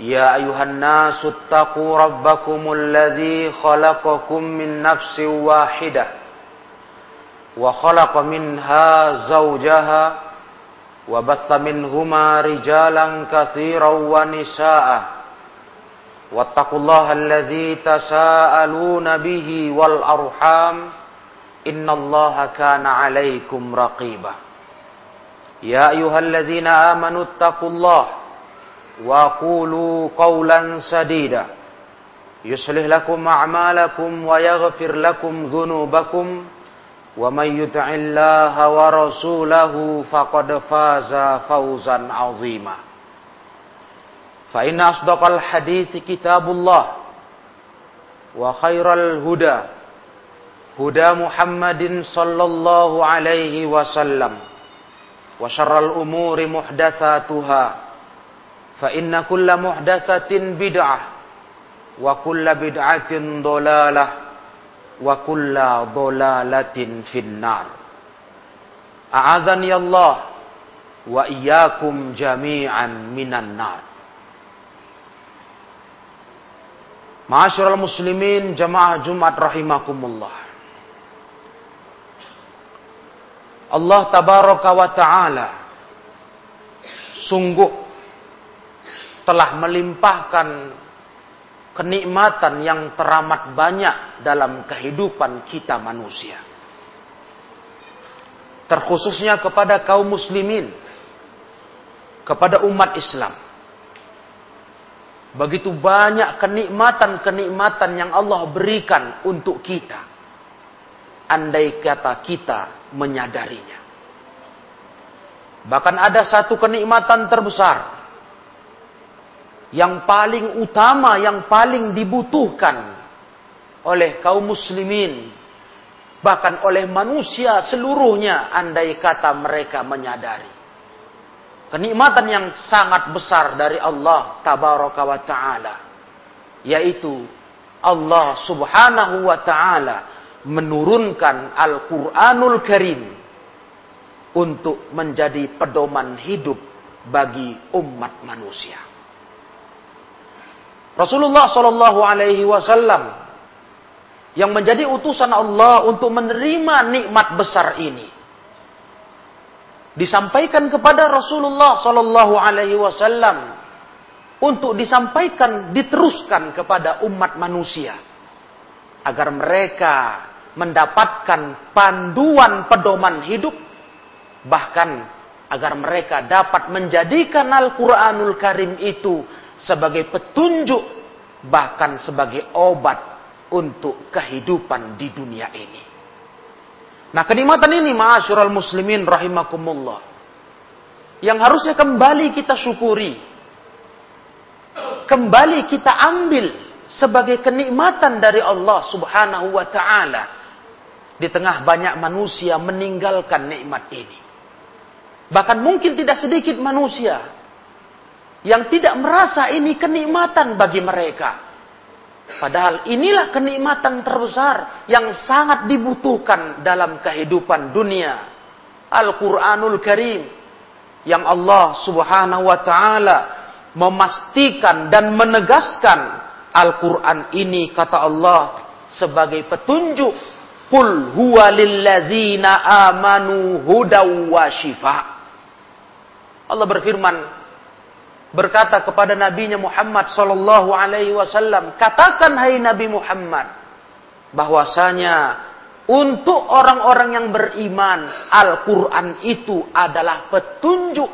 يا أيها الناس اتقوا ربكم الذي خلقكم من نفس واحدة وخلق منها زوجها وبث منهما رجالا كثيرا ونساء واتقوا الله الذي تساءلون به والأرحام إن الله كان عليكم رقيبا يا أيها الذين آمنوا اتقوا الله وقولوا قولا سديدا. يصلح لكم أعمالكم ويغفر لكم ذنوبكم. ومن يطع الله ورسوله فقد فاز فوزا عظيما. فإن أصدق الحديث كتاب الله وخير الهدى هدى محمد صلى الله عليه وسلم. وشر الأمور محدثاتها. Fa inna kulla muhdatsatin bid'ah wa kulla bid'atin dhalalah wa kulla dhalalatin finnar. A'adzani Allah wa iyyakum jami'an minan nar. Ma'asyiral muslimin jamaah Jumat rahimakumullah. Allah tabaraka wa ta'ala sungguh telah melimpahkan kenikmatan yang teramat banyak dalam kehidupan kita manusia. Terkhususnya kepada kaum muslimin, kepada umat Islam. Begitu banyak kenikmatan-kenikmatan yang Allah berikan untuk kita. Andai kata kita menyadarinya. Bahkan ada satu kenikmatan terbesar yang paling utama, yang paling dibutuhkan oleh kaum muslimin, bahkan oleh manusia seluruhnya, andai kata mereka menyadari. Kenikmatan yang sangat besar dari Allah tabaraka wa ta'ala, yaitu Allah subhanahu wa ta'ala menurunkan Al-Quranul Karim untuk menjadi pedoman hidup bagi umat manusia. Rasulullah Shallallahu Alaihi Wasallam yang menjadi utusan Allah untuk menerima nikmat besar ini disampaikan kepada Rasulullah Shallallahu Alaihi Wasallam untuk disampaikan diteruskan kepada umat manusia agar mereka mendapatkan panduan pedoman hidup bahkan agar mereka dapat menjadikan Al-Quranul Karim itu sebagai petunjuk bahkan sebagai obat untuk kehidupan di dunia ini. Nah, kenikmatan ini ma'asyiral muslimin rahimakumullah yang harusnya kembali kita syukuri. Kembali kita ambil sebagai kenikmatan dari Allah Subhanahu wa taala di tengah banyak manusia meninggalkan nikmat ini. Bahkan mungkin tidak sedikit manusia yang tidak merasa ini kenikmatan bagi mereka. Padahal inilah kenikmatan terbesar yang sangat dibutuhkan dalam kehidupan dunia. Al-Quranul Karim. Yang Allah subhanahu wa ta'ala memastikan dan menegaskan Al-Quran ini kata Allah sebagai petunjuk. Qul huwa lilladzina amanu hudaw wa shifa. Allah berfirman, berkata kepada nabinya Muhammad sallallahu alaihi wasallam, "Katakan hai Nabi Muhammad, bahwasanya untuk orang-orang yang beriman Al-Qur'an itu adalah petunjuk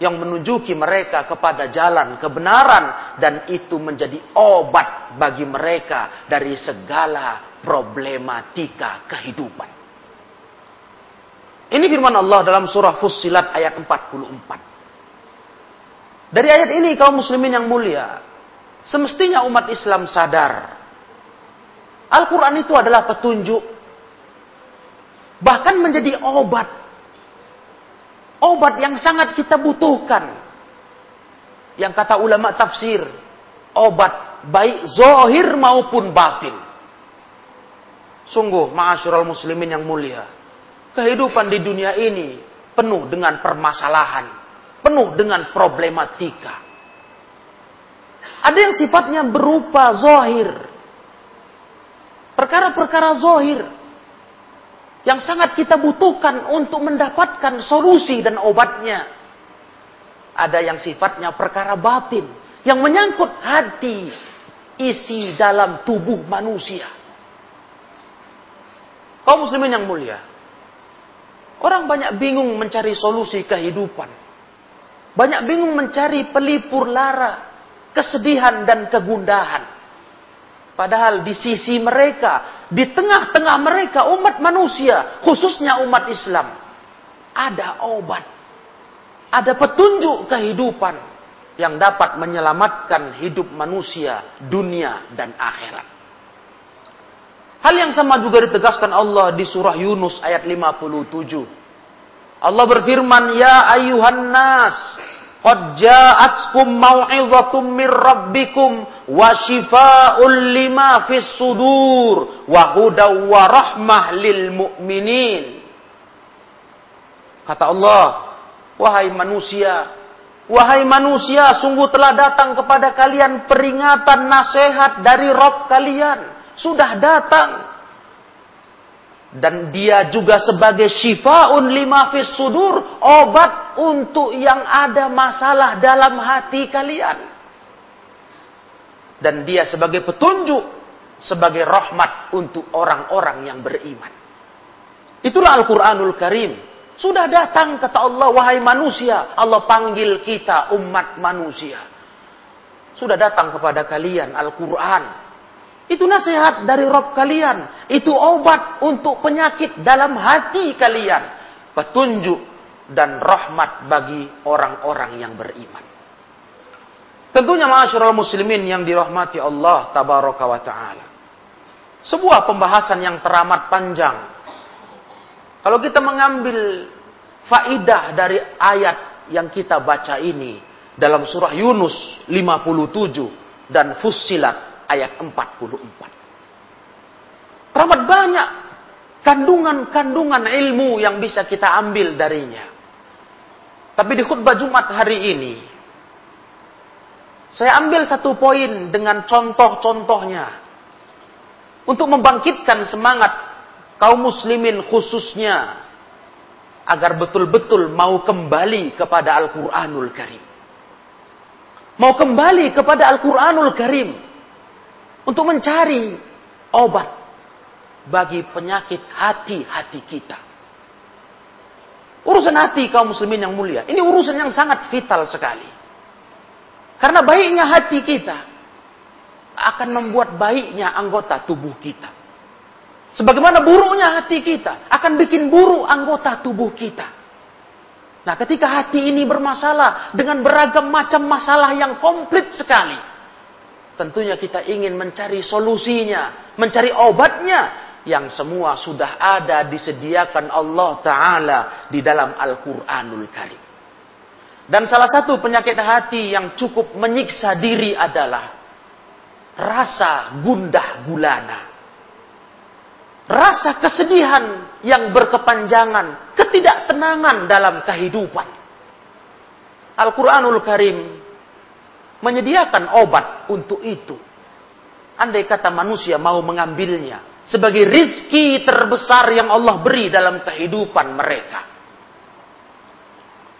yang menunjuki mereka kepada jalan kebenaran dan itu menjadi obat bagi mereka dari segala problematika kehidupan. Ini firman Allah dalam surah Fussilat ayat 44. Dari ayat ini kaum muslimin yang mulia, semestinya umat Islam sadar Al-Quran itu adalah petunjuk. Bahkan menjadi obat. Obat yang sangat kita butuhkan. Yang kata ulama tafsir. Obat baik zohir maupun batin. Sungguh ma'asyiral muslimin yang mulia. Kehidupan di dunia ini penuh dengan permasalahan. Penuh dengan problematika. Ada yang sifatnya berupa zohir Perkara-perkara zohir yang sangat kita butuhkan untuk mendapatkan solusi dan obatnya. Ada yang sifatnya perkara batin yang menyangkut hati, isi dalam tubuh manusia. Kaum muslimin yang mulia, orang banyak bingung mencari solusi kehidupan. Banyak bingung mencari pelipur lara, kesedihan dan kegundahan. Padahal di sisi mereka, di tengah-tengah mereka umat manusia, khususnya umat Islam, ada obat. Ada petunjuk kehidupan yang dapat menyelamatkan hidup manusia, dunia dan akhirat. Hal yang sama juga ditegaskan Allah di surah Yunus ayat 57. Allah berfirman, "Ya ayuhan nas, Qad ja'atkum mau'izatum mir rabbikum wa shifaa'un lima fis sudur wa hudaw wa rahmah lil mu'minin. Kata Allah, wahai manusia, wahai manusia, sungguh telah datang kepada kalian peringatan nasihat dari Rob kalian. Sudah datang dan dia juga sebagai syifaun lima fis sudur, obat untuk yang ada masalah dalam hati kalian. Dan dia sebagai petunjuk, sebagai rahmat untuk orang-orang yang beriman. Itulah Al-Quranul Karim. Sudah datang kata Allah, wahai manusia. Allah panggil kita umat manusia. Sudah datang kepada kalian Al-Quran itu nasihat dari Rob kalian. Itu obat untuk penyakit dalam hati kalian. Petunjuk dan rahmat bagi orang-orang yang beriman. Tentunya ma'asyiral muslimin yang dirahmati Allah tabaraka wa ta'ala. Sebuah pembahasan yang teramat panjang. Kalau kita mengambil faidah dari ayat yang kita baca ini dalam surah Yunus 57 dan Fussilat ayat 44. Teramat banyak kandungan-kandungan ilmu yang bisa kita ambil darinya. Tapi di khutbah Jumat hari ini, saya ambil satu poin dengan contoh-contohnya. Untuk membangkitkan semangat kaum muslimin khususnya. Agar betul-betul mau kembali kepada Al-Quranul Karim. Mau kembali kepada Al-Quranul Karim untuk mencari obat bagi penyakit hati-hati kita. Urusan hati kaum muslimin yang mulia, ini urusan yang sangat vital sekali. Karena baiknya hati kita akan membuat baiknya anggota tubuh kita. Sebagaimana buruknya hati kita akan bikin buruk anggota tubuh kita. Nah, ketika hati ini bermasalah dengan beragam macam masalah yang komplit sekali, Tentunya kita ingin mencari solusinya, mencari obatnya yang semua sudah ada disediakan Allah taala di dalam Al-Qur'anul Karim. Dan salah satu penyakit hati yang cukup menyiksa diri adalah rasa gundah gulana. Rasa kesedihan yang berkepanjangan, ketidaktenangan dalam kehidupan. Al-Qur'anul Karim menyediakan obat untuk itu. Andai kata manusia mau mengambilnya sebagai rizki terbesar yang Allah beri dalam kehidupan mereka.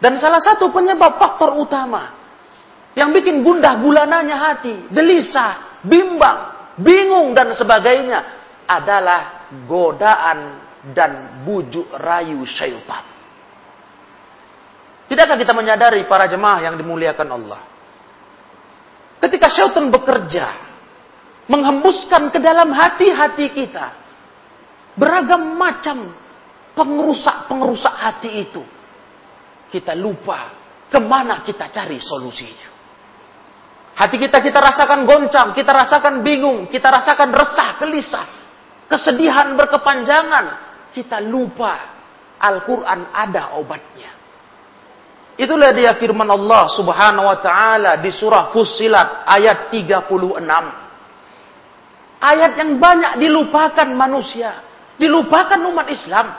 Dan salah satu penyebab faktor utama yang bikin gundah gulananya hati, gelisah, bimbang, bingung dan sebagainya adalah godaan dan bujuk rayu syaitan. Tidakkah kita menyadari para jemaah yang dimuliakan Allah? Ketika syaitan bekerja, menghembuskan ke dalam hati-hati kita beragam macam pengerusak-pengerusak hati itu. Kita lupa ke mana kita cari solusinya. Hati kita kita rasakan goncang, kita rasakan bingung, kita rasakan resah, gelisah, kesedihan berkepanjangan. Kita lupa Al-Quran ada obatnya. Itulah dia firman Allah subhanahu wa ta'ala di surah Fussilat ayat 36. Ayat yang banyak dilupakan manusia. Dilupakan umat Islam.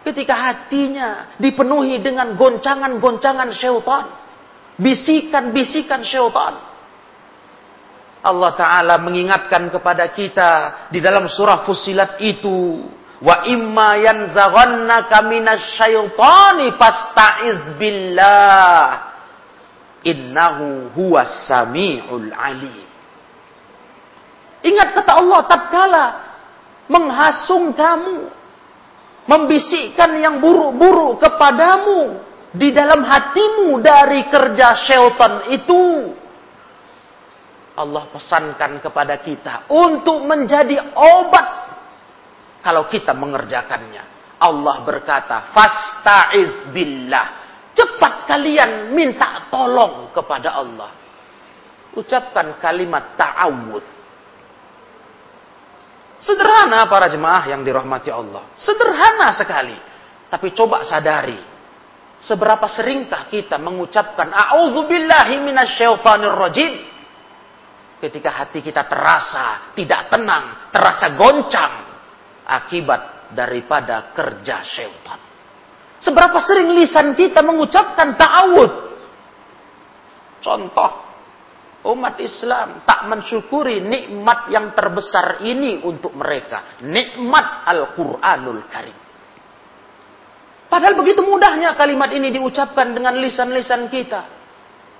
Ketika hatinya dipenuhi dengan goncangan-goncangan syaitan. Bisikan-bisikan syaitan. Allah Ta'ala mengingatkan kepada kita di dalam surah Fusilat itu. Wa imma yanzaghannaka minasyaitani fasta'iz billah. Innahu huwas sami'ul alim. Ingat kata Allah tatkala menghasung kamu membisikkan yang buruk-buruk kepadamu di dalam hatimu dari kerja syaitan itu. Allah pesankan kepada kita untuk menjadi obat kalau kita mengerjakannya. Allah berkata, "Fasta'iz billah." Cepat kalian minta tolong kepada Allah. Ucapkan kalimat ta'awudz Sederhana para jemaah yang dirahmati Allah. Sederhana sekali. Tapi coba sadari. Seberapa seringkah kita mengucapkan A'udzubillahi minasyaitonir rajim. Ketika hati kita terasa tidak tenang, terasa goncang. Akibat daripada kerja syaitan. Seberapa sering lisan kita mengucapkan ta'awud. Contoh, Umat Islam tak mensyukuri nikmat yang terbesar ini untuk mereka. Nikmat Al-Quranul Karim. Padahal begitu mudahnya kalimat ini diucapkan dengan lisan-lisan kita.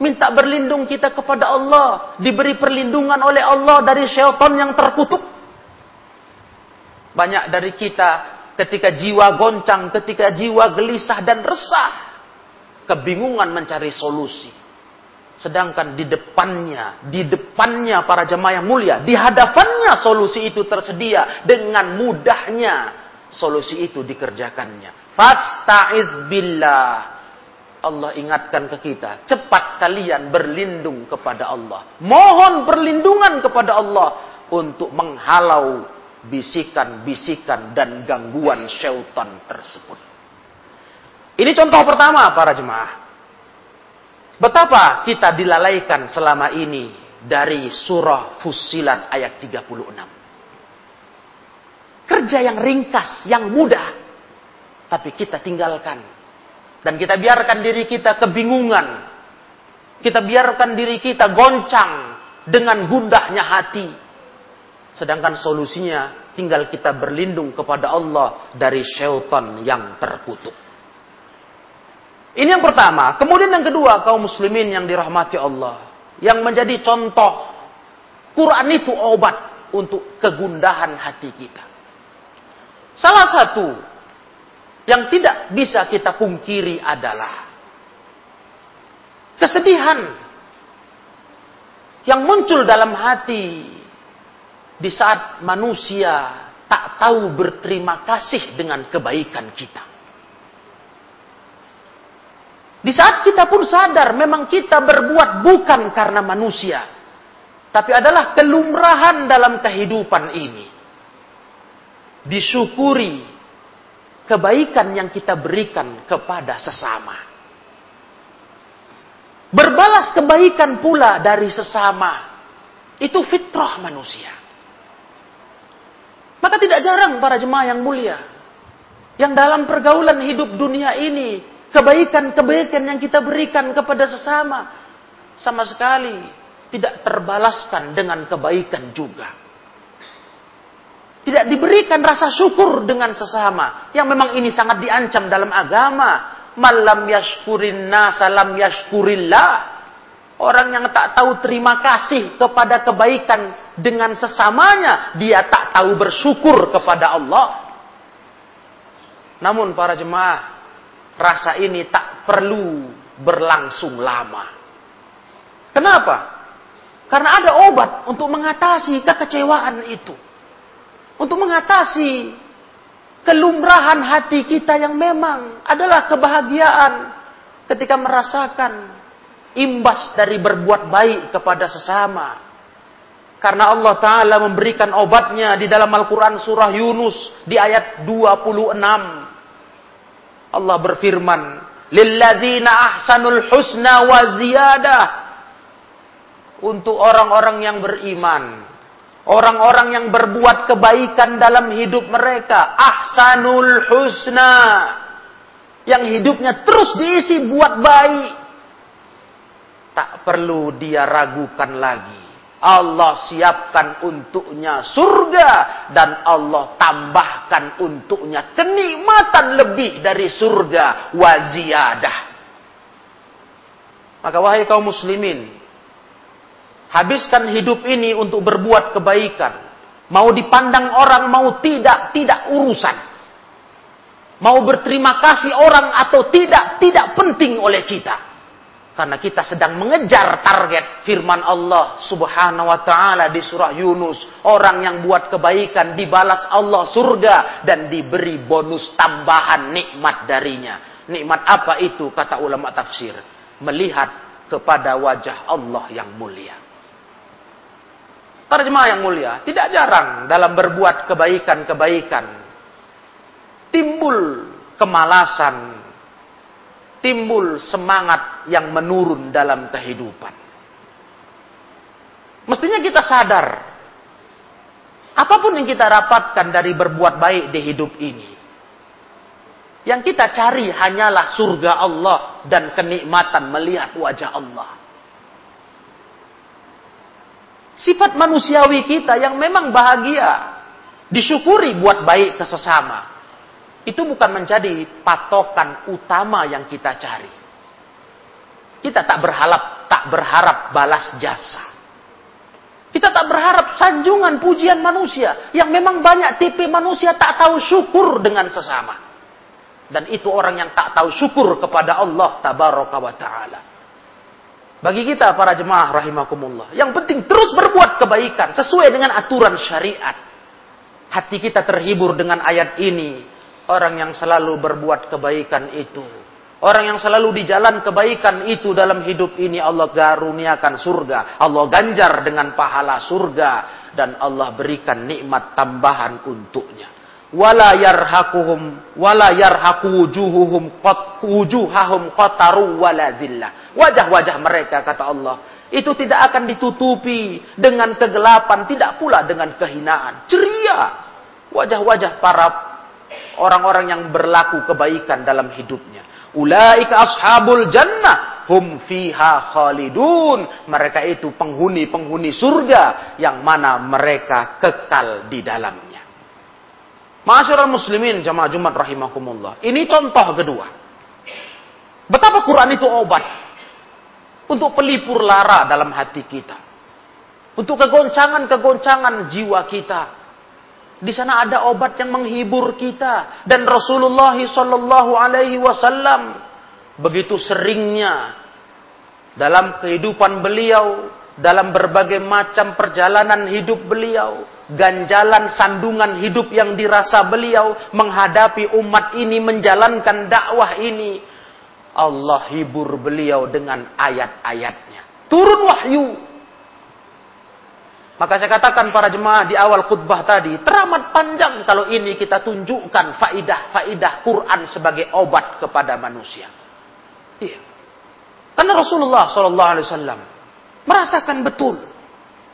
Minta berlindung kita kepada Allah. Diberi perlindungan oleh Allah dari syaitan yang terkutuk. Banyak dari kita ketika jiwa goncang, ketika jiwa gelisah dan resah. Kebingungan mencari solusi Sedangkan di depannya, di depannya para jemaah yang mulia, di hadapannya solusi itu tersedia dengan mudahnya solusi itu dikerjakannya. Fasta'iz billah. Allah ingatkan ke kita, cepat kalian berlindung kepada Allah. Mohon perlindungan kepada Allah untuk menghalau bisikan-bisikan dan gangguan syaitan tersebut. Ini contoh pertama para jemaah. Betapa kita dilalaikan selama ini dari surah Fusilat ayat 36. Kerja yang ringkas, yang mudah. Tapi kita tinggalkan. Dan kita biarkan diri kita kebingungan. Kita biarkan diri kita goncang dengan gundahnya hati. Sedangkan solusinya tinggal kita berlindung kepada Allah dari syaitan yang terkutuk. Ini yang pertama. Kemudian yang kedua, kaum muslimin yang dirahmati Allah. Yang menjadi contoh. Quran itu obat untuk kegundahan hati kita. Salah satu yang tidak bisa kita pungkiri adalah kesedihan yang muncul dalam hati di saat manusia tak tahu berterima kasih dengan kebaikan kita. Di saat kita pun sadar memang kita berbuat bukan karena manusia. Tapi adalah kelumrahan dalam kehidupan ini. Disyukuri kebaikan yang kita berikan kepada sesama. Berbalas kebaikan pula dari sesama. Itu fitrah manusia. Maka tidak jarang para jemaah yang mulia. Yang dalam pergaulan hidup dunia ini kebaikan-kebaikan yang kita berikan kepada sesama sama sekali tidak terbalaskan dengan kebaikan juga. Tidak diberikan rasa syukur dengan sesama. Yang memang ini sangat diancam dalam agama. Malam yashkurin nasa lam yashkurillah. Orang yang tak tahu terima kasih kepada kebaikan dengan sesamanya, dia tak tahu bersyukur kepada Allah. Namun para jemaah, rasa ini tak perlu berlangsung lama. Kenapa? Karena ada obat untuk mengatasi kekecewaan itu. Untuk mengatasi kelumrahan hati kita yang memang adalah kebahagiaan ketika merasakan imbas dari berbuat baik kepada sesama. Karena Allah Ta'ala memberikan obatnya di dalam Al-Quran surah Yunus di ayat 26. Allah berfirman, Lilladzina ahsanul husna wa ziyadah. Untuk orang-orang yang beriman. Orang-orang yang berbuat kebaikan dalam hidup mereka. Ahsanul husna. Yang hidupnya terus diisi buat baik tak perlu dia ragukan lagi. Allah siapkan untuknya surga dan Allah tambahkan untuknya kenikmatan lebih dari surga waziyadah. Maka wahai kaum muslimin, habiskan hidup ini untuk berbuat kebaikan. Mau dipandang orang, mau tidak, tidak urusan. Mau berterima kasih orang atau tidak, tidak penting oleh kita. Karena kita sedang mengejar target firman Allah subhanahu wa ta'ala di surah Yunus. Orang yang buat kebaikan dibalas Allah surga dan diberi bonus tambahan nikmat darinya. Nikmat apa itu kata ulama tafsir? Melihat kepada wajah Allah yang mulia. Para jemaah yang mulia, tidak jarang dalam berbuat kebaikan-kebaikan timbul kemalasan, timbul semangat yang menurun dalam kehidupan. Mestinya kita sadar, apa pun yang kita dapatkan dari berbuat baik di hidup ini, yang kita cari hanyalah surga Allah dan kenikmatan melihat wajah Allah. Sifat manusiawi kita yang memang bahagia, disyukuri buat baik ke sesama itu bukan menjadi patokan utama yang kita cari. Kita tak berharap tak berharap balas jasa. Kita tak berharap sanjungan pujian manusia yang memang banyak tipe manusia tak tahu syukur dengan sesama. Dan itu orang yang tak tahu syukur kepada Allah tabaraka wa taala. Bagi kita para jemaah rahimakumullah, yang penting terus berbuat kebaikan sesuai dengan aturan syariat. Hati kita terhibur dengan ayat ini Orang yang selalu berbuat kebaikan itu. Orang yang selalu di jalan kebaikan itu dalam hidup ini Allah garuniakan surga. Allah ganjar dengan pahala surga. Dan Allah berikan nikmat tambahan untuknya. Wala yarhakuhum wala yarhaku wujuhuhum. Wajah-wajah mereka kata Allah itu tidak akan ditutupi dengan kegelapan, tidak pula dengan kehinaan. Ceria wajah-wajah para orang-orang yang berlaku kebaikan dalam hidupnya. Ulaika ashabul jannah hum fiha khalidun. Mereka itu penghuni-penghuni surga yang mana mereka kekal di dalamnya. Masyarakat muslimin jamaah Jumat rahimakumullah. Ini contoh kedua. Betapa Quran itu obat untuk pelipur lara dalam hati kita. Untuk kegoncangan-kegoncangan jiwa kita di sana ada obat yang menghibur kita dan Rasulullah Shallallahu Alaihi Wasallam begitu seringnya dalam kehidupan beliau, dalam berbagai macam perjalanan hidup beliau, ganjalan sandungan hidup yang dirasa beliau menghadapi umat ini menjalankan dakwah ini. Allah hibur beliau dengan ayat-ayatnya. Turun wahyu maka saya katakan para jemaah di awal khutbah tadi, teramat panjang kalau ini kita tunjukkan faidah-faidah Quran sebagai obat kepada manusia. Iya. Karena Rasulullah Shallallahu Alaihi Wasallam merasakan betul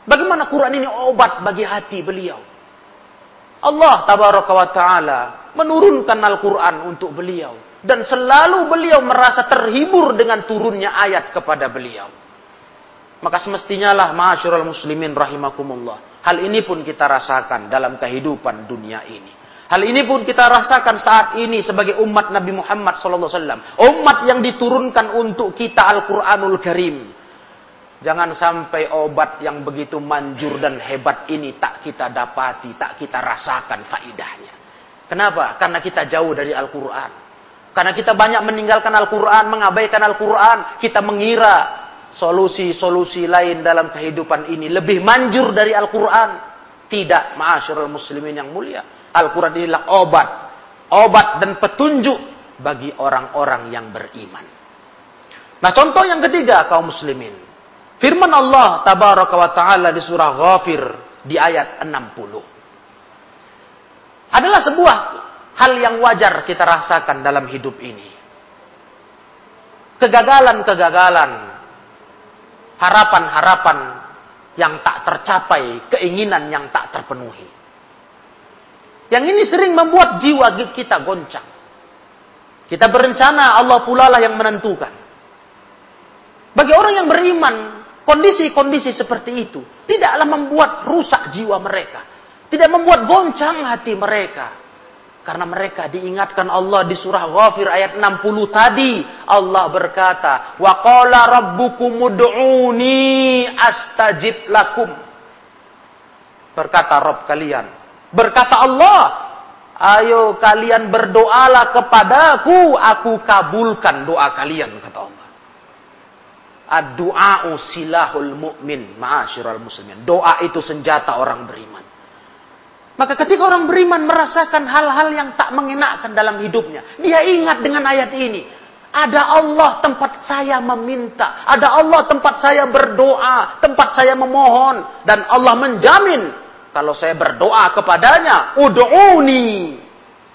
bagaimana Quran ini obat bagi hati beliau. Allah Tabaraka wa Taala menurunkan Al-Quran untuk beliau dan selalu beliau merasa terhibur dengan turunnya ayat kepada beliau. Maka semestinya lah masyurul muslimin rahimakumullah. Hal ini pun kita rasakan dalam kehidupan dunia ini. Hal ini pun kita rasakan saat ini sebagai umat Nabi Muhammad SAW. Umat yang diturunkan untuk kita Al-Quranul Karim. Jangan sampai obat yang begitu manjur dan hebat ini tak kita dapati, tak kita rasakan faidahnya. Kenapa? Karena kita jauh dari Al-Quran. Karena kita banyak meninggalkan Al-Quran, mengabaikan Al-Quran. Kita mengira solusi-solusi lain dalam kehidupan ini lebih manjur dari Al-Quran. Tidak, ma'asyurul muslimin yang mulia. Al-Quran inilah obat. Obat dan petunjuk bagi orang-orang yang beriman. Nah contoh yang ketiga kaum muslimin. Firman Allah tabaraka wa taala di surah Ghafir di ayat 60. Adalah sebuah hal yang wajar kita rasakan dalam hidup ini. Kegagalan-kegagalan, harapan-harapan yang tak tercapai, keinginan yang tak terpenuhi. Yang ini sering membuat jiwa kita goncang. Kita berencana, Allah pula lah yang menentukan. Bagi orang yang beriman, Kondisi-kondisi seperti itu tidaklah membuat rusak jiwa mereka. Tidak membuat goncang hati mereka. Karena mereka diingatkan Allah di surah Ghafir ayat 60 tadi. Allah berkata, Wa qala rabbukum ud'uni astajib lakum. Berkata Rabb kalian. Berkata Allah, Ayo kalian berdoalah kepadaku, aku kabulkan doa kalian, kata Allah. Ad-du'a'u silahul mu'min. Ma'asyiral muslimin. Doa itu senjata orang beriman. Maka ketika orang beriman merasakan hal-hal yang tak mengenakkan dalam hidupnya. Dia ingat dengan ayat ini. Ada Allah tempat saya meminta. Ada Allah tempat saya berdoa. Tempat saya memohon. Dan Allah menjamin. Kalau saya berdoa kepadanya. Udu'uni.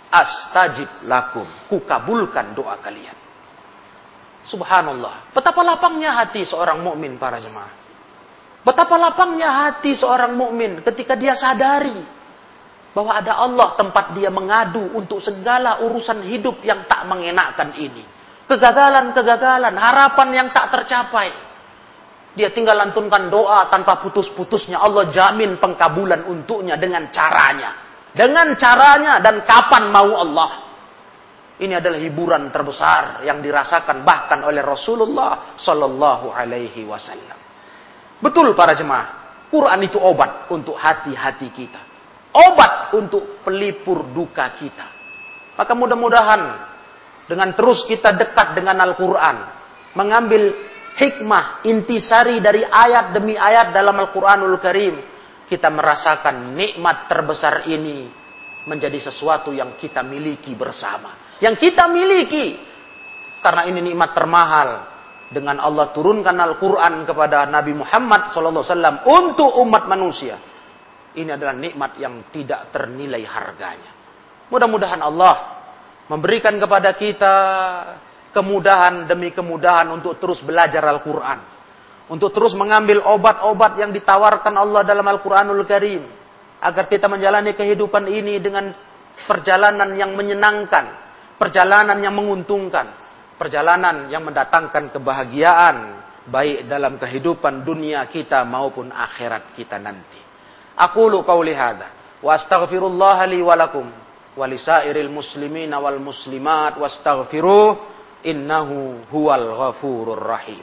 Astajib lakum. Kukabulkan doa kalian. Subhanallah. Betapa lapangnya hati seorang mukmin para jemaah. Betapa lapangnya hati seorang mukmin ketika dia sadari bahwa ada Allah tempat dia mengadu untuk segala urusan hidup yang tak mengenakkan ini. Kegagalan-kegagalan, harapan yang tak tercapai. Dia tinggal lantunkan doa tanpa putus-putusnya. Allah jamin pengkabulan untuknya dengan caranya. Dengan caranya dan kapan mau Allah. Ini adalah hiburan terbesar yang dirasakan bahkan oleh Rasulullah Sallallahu Alaihi Wasallam. Betul para jemaah, Quran itu obat untuk hati-hati kita, obat untuk pelipur duka kita. Maka mudah-mudahan dengan terus kita dekat dengan Al-Quran, mengambil hikmah, intisari dari ayat demi ayat dalam Al-Quranul Karim, kita merasakan nikmat terbesar ini menjadi sesuatu yang kita miliki bersama yang kita miliki. Karena ini nikmat termahal dengan Allah turunkan Al-Quran kepada Nabi Muhammad SAW untuk umat manusia. Ini adalah nikmat yang tidak ternilai harganya. Mudah-mudahan Allah memberikan kepada kita kemudahan demi kemudahan untuk terus belajar Al-Quran. Untuk terus mengambil obat-obat yang ditawarkan Allah dalam Al-Quranul Karim. Agar kita menjalani kehidupan ini dengan perjalanan yang menyenangkan perjalanan yang menguntungkan, perjalanan yang mendatangkan kebahagiaan baik dalam kehidupan dunia kita maupun akhirat kita nanti. أقول قولي هذا وأستغفر الله لي ولكم ولسائر المسلمين والمسلمات واستغفروه إنه هو الغفور الرحيم.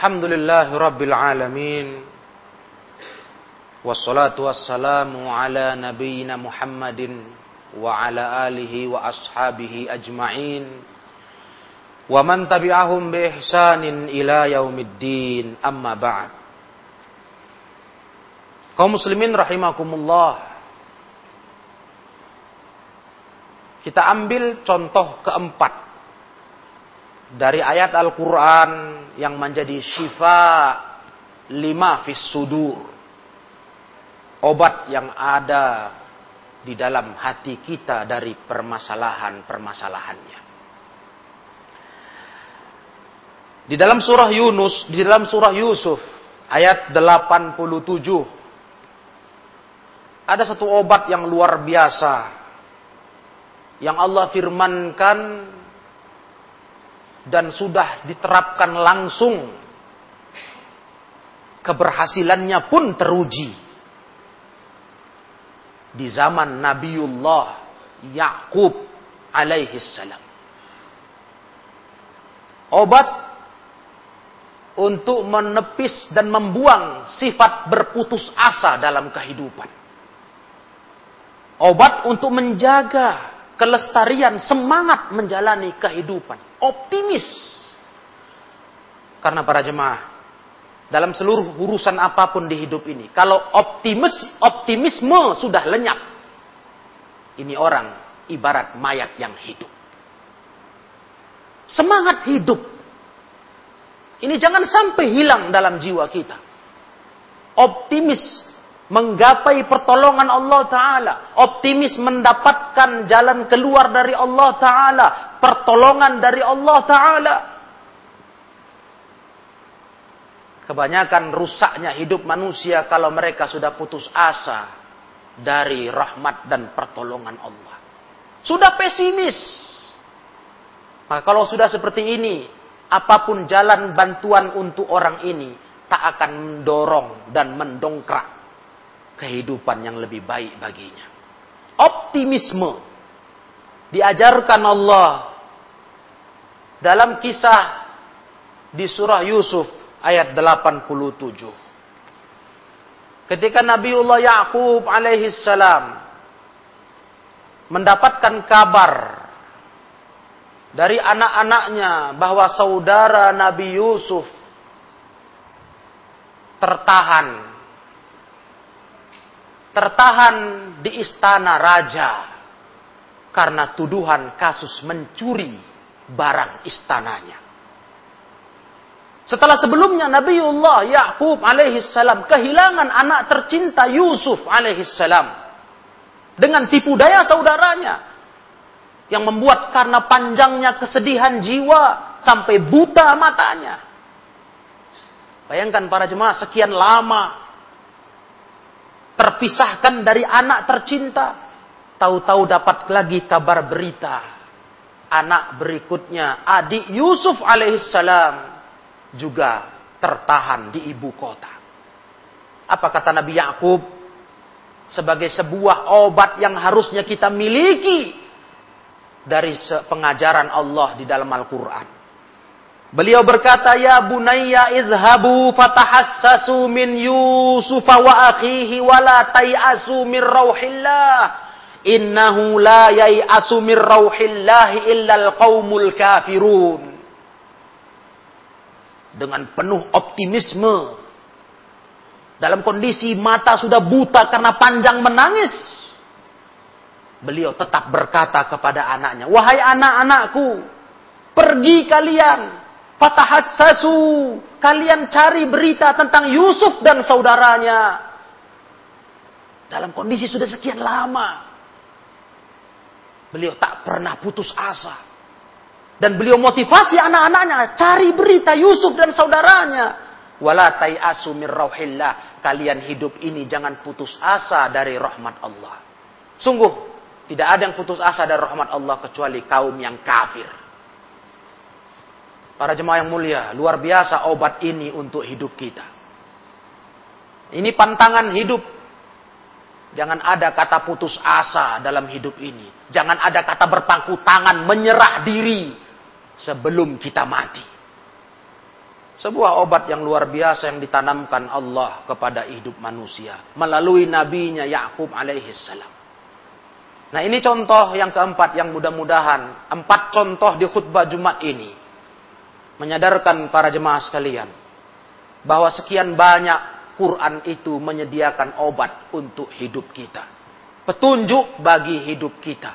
Alhamdulillah Rabbil Alamin. Wassalatu wassalamu ala nabiyina Muhammadin Wa ala alihi wa ashabihi ajma'in. Wa man tabi'ahum bi ihsanin ila yaumiddin. Amma ba'd. Kaum muslimin rahimakumullah. Kita ambil contoh keempat dari ayat Al-Quran yang menjadi syifa lima fis sudur. Obat yang ada di dalam hati kita dari permasalahan-permasalahannya. Di dalam surah Yunus, di dalam surah Yusuf, ayat 87. Ada satu obat yang luar biasa yang Allah firmankan dan sudah diterapkan langsung keberhasilannya pun teruji di zaman Nabiullah Yakub alaihi salam. Obat untuk menepis dan membuang sifat berputus asa dalam kehidupan. Obat untuk menjaga kelestarian semangat menjalani kehidupan. Optimis. Karena para jemaah, dalam seluruh urusan apa pun di hidup ini, kalau optimis, optimisme sudah lenyap, ini orang ibarat mayat yang hidup. Semangat hidup. Ini jangan sampai hilang dalam jiwa kita. Optimis menggapai pertolongan Allah Ta'ala. Optimis mendapatkan jalan keluar dari Allah Ta'ala. Pertolongan dari Allah Ta'ala. Kebanyakan rusaknya hidup manusia kalau mereka sudah putus asa dari rahmat dan pertolongan Allah. Sudah pesimis. Maka kalau sudah seperti ini, apa pun jalan bantuan untuk orang ini tak akan mendorong dan mendongkrak kehidupan yang lebih baik baginya. Optimisme diajarkan Allah dalam kisah di surah Yusuf ayat 87. Ketika Nabiullah Yakub alaihi salam mendapatkan kabar dari anak-anaknya bahwa saudara Nabi Yusuf tertahan tertahan di istana raja karena tuduhan kasus mencuri barang istananya. Setelah sebelumnya Nabiullah Yakub alaihissalam kehilangan anak tercinta Yusuf alaihissalam dengan tipu daya saudaranya yang membuat karena panjangnya kesedihan jiwa sampai buta matanya. Bayangkan para jemaah sekian lama terpisahkan dari anak tercinta, tahu-tahu dapat lagi kabar berita anak berikutnya adik Yusuf alaihissalam juga tertahan di ibu kota. Apa kata Nabi Yakub? Sebagai sebuah obat yang harusnya kita miliki dari pengajaran Allah di dalam Al-Quran. Beliau berkata, Ya bunayya idhabu fatahassasu min Yusuf wa akhihi wa la tay'asu min rauhillah. Innahu la yai'asu min rauhillahi illa al-qawmul kafirun. Dengan penuh optimisme. Dalam kondisi mata sudah buta karena panjang menangis beliau tetap berkata kepada anaknya, "Wahai anak-anakku, pergi kalian, fatahassasu, kalian cari berita tentang Yusuf dan saudaranya." Dalam kondisi sudah sekian lama, beliau tak pernah putus asa. Dan beliau motivasi anak-anaknya, cari berita Yusuf dan saudaranya. Wala asu mir rauhillah. Kalian hidup ini jangan putus asa dari rahmat Allah. Sungguh tidak ada yang putus asa dari rahmat Allah kecuali kaum yang kafir. Para jemaah yang mulia, luar biasa obat ini untuk hidup kita. Ini pantangan hidup. Jangan ada kata putus asa dalam hidup ini. Jangan ada kata berpangku tangan, menyerah diri sebelum kita mati. Sebuah obat yang luar biasa yang ditanamkan Allah kepada hidup manusia melalui nabinya Yakub alaihi salam. Nah ini contoh yang keempat yang mudah-mudahan empat contoh di khutbah Jumat ini menyadarkan para jemaah sekalian bahwa sekian banyak Quran itu menyediakan obat untuk hidup kita. Petunjuk bagi hidup kita.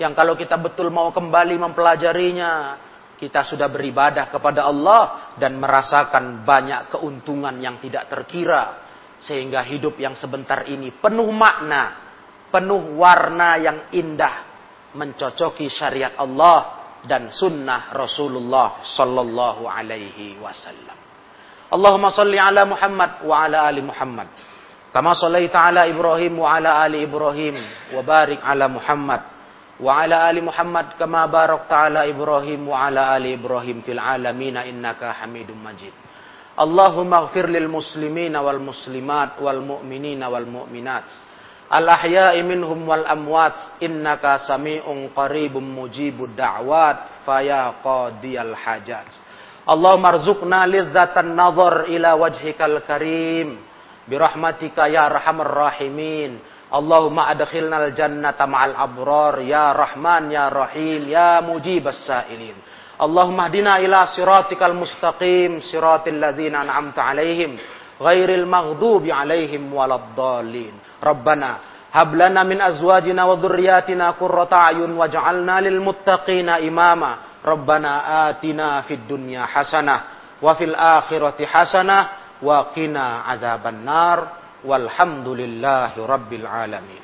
Yang kalau kita betul mau kembali mempelajarinya, kita sudah beribadah kepada Allah dan merasakan banyak keuntungan yang tidak terkira. Sehingga hidup yang sebentar ini penuh makna, penuh warna yang indah mencocoki syariat Allah dan sunnah Rasulullah sallallahu alaihi wasallam. Allahumma salli ala Muhammad wa ala ali Muhammad. Kama sallaita ala Ibrahim wa ala ali Ibrahim wa barik ala Muhammad wa ala ali Muhammad kama barakta ala Ibrahim wa ala ali Ibrahim fil alamin innaka Hamidum Majid. Allahumma ighfir lil muslimina wal muslimat wal mu'minina wal mu'minat al ahya'i minhum wal amwat innaka sami'un qaribum mujibud da'wat faya qadiyal hajat. Allahumma arzuqna lidzatan nazar ila wajhikal karim birahmatika ya arhamar rahimin Allahumma adkhilna al-jannata ma'al abrar ya rahman ya rahim ya mujibas sailin Allahumma hdina ila siratikal mustaqim siratil ladzina an'amta alaihim غير المغضوب عليهم ولا الضالين. ربنا هب لنا من أزواجنا وذرياتنا قرة أعين واجعلنا للمتقين إماما. ربنا آتنا في الدنيا حسنة وفي الآخرة حسنة وقنا عذاب النار. والحمد لله رب العالمين.